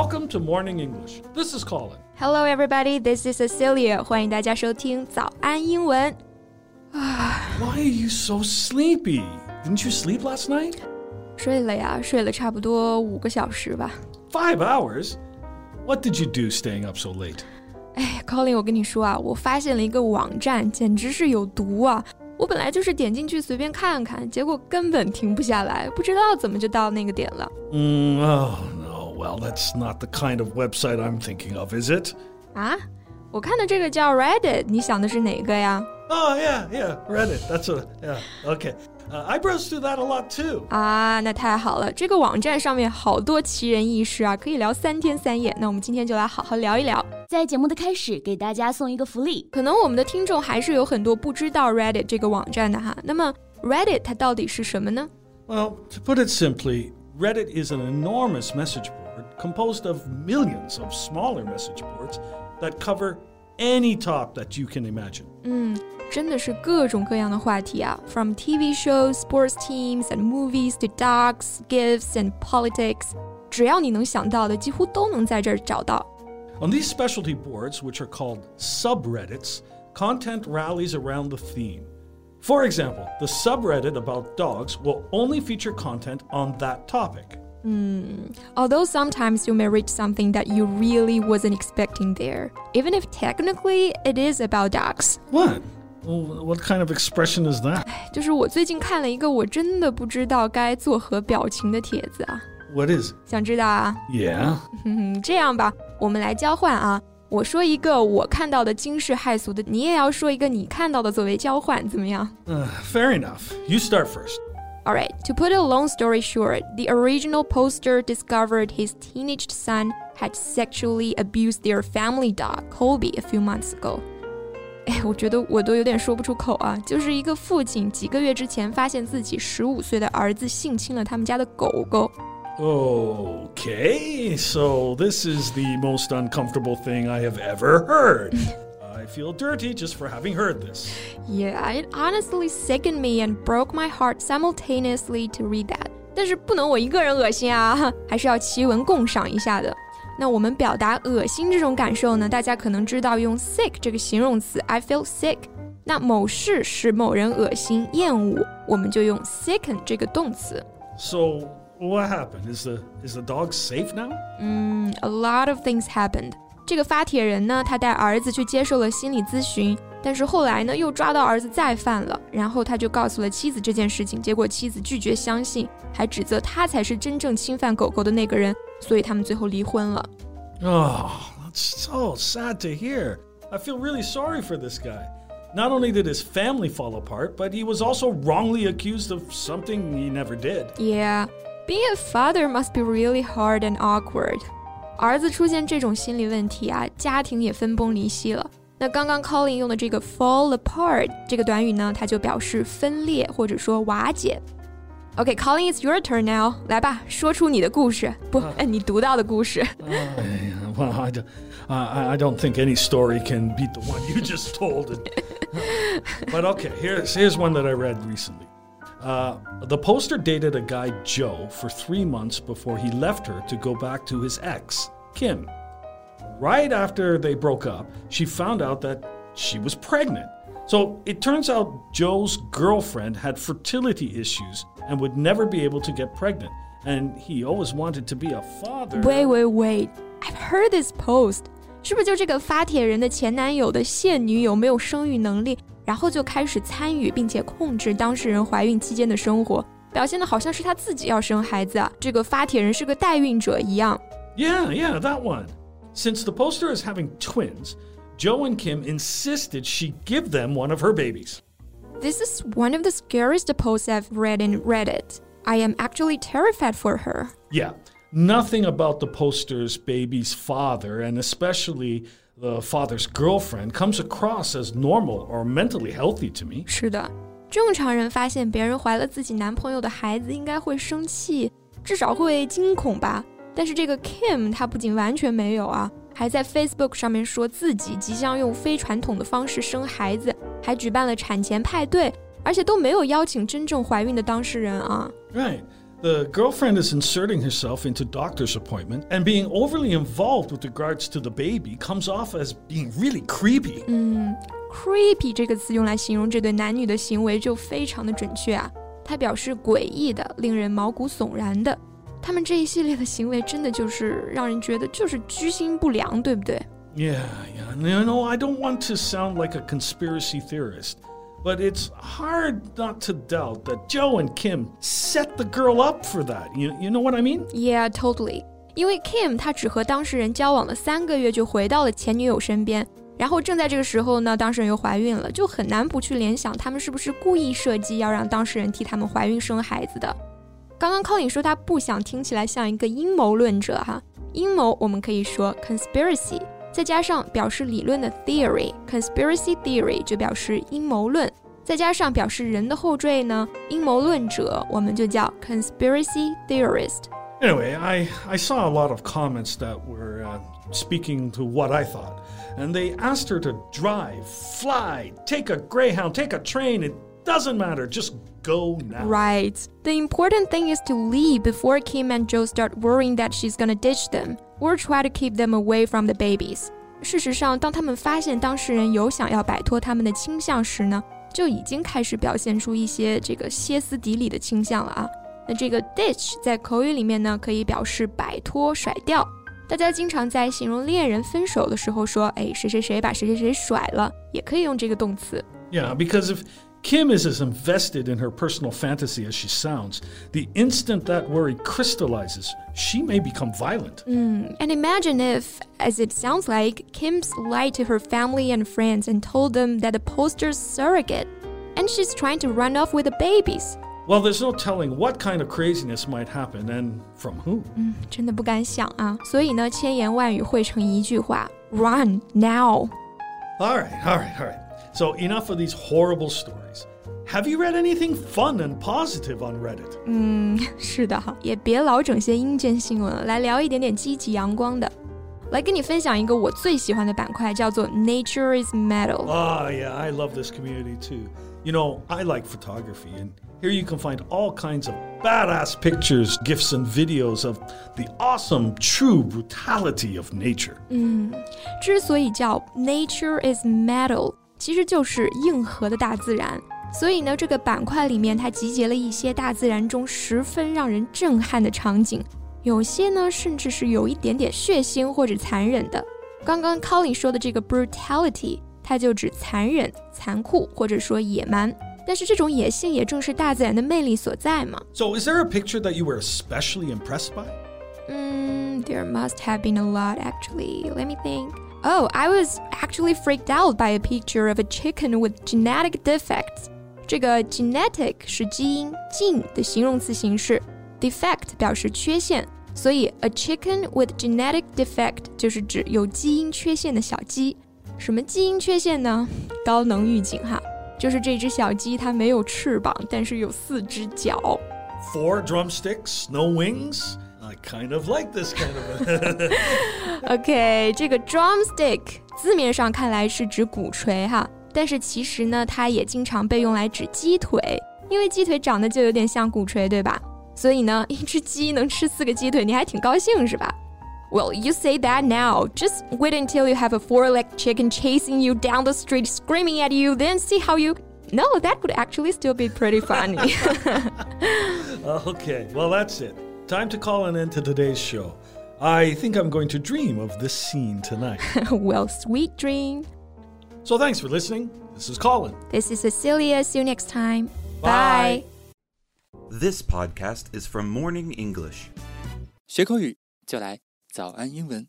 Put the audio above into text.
Welcome to Morning English. This is Colin. Hello, everybody. This is Cecilia. 欢迎大家收听早安英文。 Why are you so sleepy? Didn't you sleep last night? 睡了呀，睡了差不多五个小时吧。 Five hours? What did you do staying up so late? 哎，Colin，我跟你说啊，我发现了一个网站，简直是有毒啊！我本来就是点进去随便看看，结果根本停不下来，不知道怎么就到那个点了 Mm, oh, no. Well, that's not the kind of website I'm thinking of, is it? 啊！我看的这个叫 Reddit，你想的是哪个呀？ Oh, yeah, yeah. Reddit. That's what. Yeah. Okay. Uh, I browse through that a lot too. 啊，那太好了！这个网站上面好多奇人异事啊，可以聊三天三夜。那我们今天就来好好聊一聊。在节目的开始，给大家送一个福利。可能我们的听众还是有很多不知道 Reddit 这个网站的哈。那么 Reddit 它到底是什么呢？ Well, to put it simply, Reddit is an enormous message board composed of millions of smaller message boards that cover any top that you can imagine. 真的是各种各样的话题啊，from TV shows, sports teams and movies to dogs, gifts and politics，只要你能想到的，几乎都能在这儿找到。 On these specialty boards, which are called subreddits, content rallies around the theme. For example, the subreddit about dogs will only feature content on that topic. Although sometimes you may read something that you really wasn't expecting there, even if technically it is about dogs。 What? Well, what kind of expression is that? 就是我最近看了一个我真的不知道该作何表情的帖子啊， What is it? 想知道啊？ Yeah. 嗯，这样吧，我们来交换啊。我说一个我看到的惊世骇俗的，你也要说一个你看到的作为交换，怎么样 Uh, fair enough. You start first. Alright, to put a long story short, the original poster discovered his teenage son had sexually abused their family dog, Colby, a few months ago. 哎，我觉得我都有点说不出口啊！就是一个父亲几个月之前发现自己十五岁的儿子性侵了他们家的狗狗， Okay, so this is the most uncomfortable thing I have ever heard. I feel dirty just for having heard this. Yeah, it honestly sickened me and broke my heart simultaneously to read that. 但是不能我一个人恶心啊，还是要齐文共赏一下的。那我们表达恶心这种感受呢，大家可能知道用 sick 这个形容词，I feel sick。那某事使某人恶心、厌恶，我们就用 sicken 这个动词。 So what happened? Is the is the dog safe now? Mm, a lot of things happened. 这个发帖人呢，他带儿子去接受了心理咨询，但是后来呢，又抓到儿子再犯了，然后他就告诉了妻子这件事情，结果妻子拒绝相信，还指责他才是真正侵犯狗狗的那个人，所以他们最后离婚了。 Oh, that's so sad to hear. I feel really sorry for this guy. Not only did his family fall apart, but he was also wrongly accused of something he never did. Yeah, being a father must be really hard and awkward. 儿子出现这种心理问题啊，家庭也分崩离析了。那刚刚 Colin 用的这个 fall apart 这个短语呢，它就表示分裂或者说瓦解。OK，Colin，it's、your turn now，来吧，说出你的故事，不，哎，你读到的故事。 Well, I, d- I- I don't think any story can beat the one you just told. but okay, here's, here's one that I read recently. Uh, the poster dated a guy, Joe, for three months before he left her to go back to his ex, Kim. Right after they broke up, she found out that she was pregnant. So it turns out Joe's girlfriend had fertility issues and would never be able to get pregnant. And he always wanted to be a father. Wait, wait, wait. I've heard this post. 是不是就这个发帖人的前男友的现女友没有生育能力， 然后就开始参与并且控制当事人怀孕期间的生活，表现的好像是他自己要生孩子啊？这个发帖人是个代孕者一样。 Yeah, yeah, that one. Since the poster is having twins, Joe and Kim insisted she give them one of her babies. This is one of the scariest posts I've read in Reddit. I am actually terrified for her. Yeah, nothing about the poster's baby's father, and especially the father's girlfriend, comes across as normal or mentally healthy to me. 是的，正常人发现别人怀了自己男朋友的孩子，应该会生气，至少会惊恐吧。但是这个 Kim 她不仅完全没有啊，还在 Facebook 上面说自己即将用非传统的方式生孩子，还举办了产前派对，而且都没有邀请真正怀孕的当事人啊。 Right. The girlfriend is inserting herself into doctor's appointment and being overly involved with regards to the baby comes off as being really creepy. creepy 这个词用来形容这对男女的行为就非常的准确啊，它表示诡异的、令人毛骨悚然的。他们这一系列的行为真的就是让人觉得就是居心不良，对不对？ Yeah, yeah. You know, I don't want to sound like a conspiracy theorist, but it's hard not to doubt that Joe and Kim set the girl up for that. You, you know what I mean? Yeah, totally. 因为 Kim 他只和当事人交往了三个月就回到了前女友身边，然后正在这个时候呢，当事人又怀孕了，就很难不去联想他们是不是故意设计要让当事人替他们怀孕生孩子的。刚刚 Colin 说他不想听起来像一个阴谋论者哈，阴谋我们可以说 conspiracy， 再加上表示理论的 theory，conspiracy theory 就表示阴谋论，再加上表示人的后缀呢，阴谋论者我们就叫 conspiracy theorist。 Anyway, I, I saw a lot of comments that were uh, speaking to what I thought. And they asked her to drive, fly, take a Greyhound, take a train. It doesn't matter. Just go now. Right. The important thing is to leave before Kim and Joe start worrying that she's gonna ditch them Or try to keep them away from the babies. 事实上，当他们发现当事人有想要摆脱他们的倾向时呢，就已经开始表现出一些这个歇斯底里的倾向了啊。那这个 ditch 在口语里面呢，可以表示摆脱、甩掉。大家经常在形容恋人分手的时候说，哎，谁谁谁把谁谁谁甩了，也可以用这个动词。Yeah, because if Kim is as invested in her personal fantasy as she sounds, the instant that worry crystallizes, she may become violent. And imagine if, as it sounds like, Kim's lied to her family and friends and told them that the poster's surrogate, and she's trying to run off with the babies. Well, there's no telling what kind of craziness might happen and from who. 真的不敢想啊！所以呢，千言万语汇成一句话：Run now！ All right, all right, all right. So, enough of these horrible stories. Have you read anything fun and positive on Reddit? 是的哈，也别老整些阴间新闻了，来聊一点点积极阳光的。来跟你分享一个我最喜欢的板块，叫做 Nature is Metal。 Oh, yeah, I love this community too. You know, I like photography, and here you can find all kinds of badass pictures, gifs, and videos of the awesome, true brutality of nature. 之所以叫 Nature is Metal， 其实就是硬核的大自然。所以呢，这个板块里面它集结了一些大自然中十分让人震撼的场景，有些呢甚至是有一点点血腥或者残忍的。刚刚 Colin 说的这个 brutality，它就指残忍、残酷或者说野蛮。但是这种野性也正是大自然的魅力所在嘛。 So, is there a picture that you were especially impressed by? Mm, there must have been a lot actually. Let me think. Oh, I was actually freaked out by a picture of a chicken with genetic defects. 这个 genetic 是基因近的形容词形式，defect 表示缺陷，所以 a chicken with genetic defect 就是指有基因缺陷的小鸡。什么基因缺陷呢？高能预警哈，就是这只小鸡它没有翅膀，但是有四只脚。 Four drumsticks, no wings? I kind of like this kind of. OK，这个 drumstick 字面上看来是指鼓槌哈，但是其实呢，它也经常被用来指鸡腿，因为鸡腿长得就有点像鼓槌，对吧？所以呢，一只鸡能吃四个鸡腿，你还挺高兴是吧？Well, you say that now. Just wait until you have a four-legged chicken chasing you down the street, screaming at you. Then see how you. No, that would actually still be pretty funny. okay, well, that's it. Time to call an end to today's show. I think I'm going to dream of this scene tonight. well, sweet dream. so, thanks for listening. This is Colin. This is Cecilia. See you next time. Bye. This podcast is from Morning English. 学口语就来早安英文。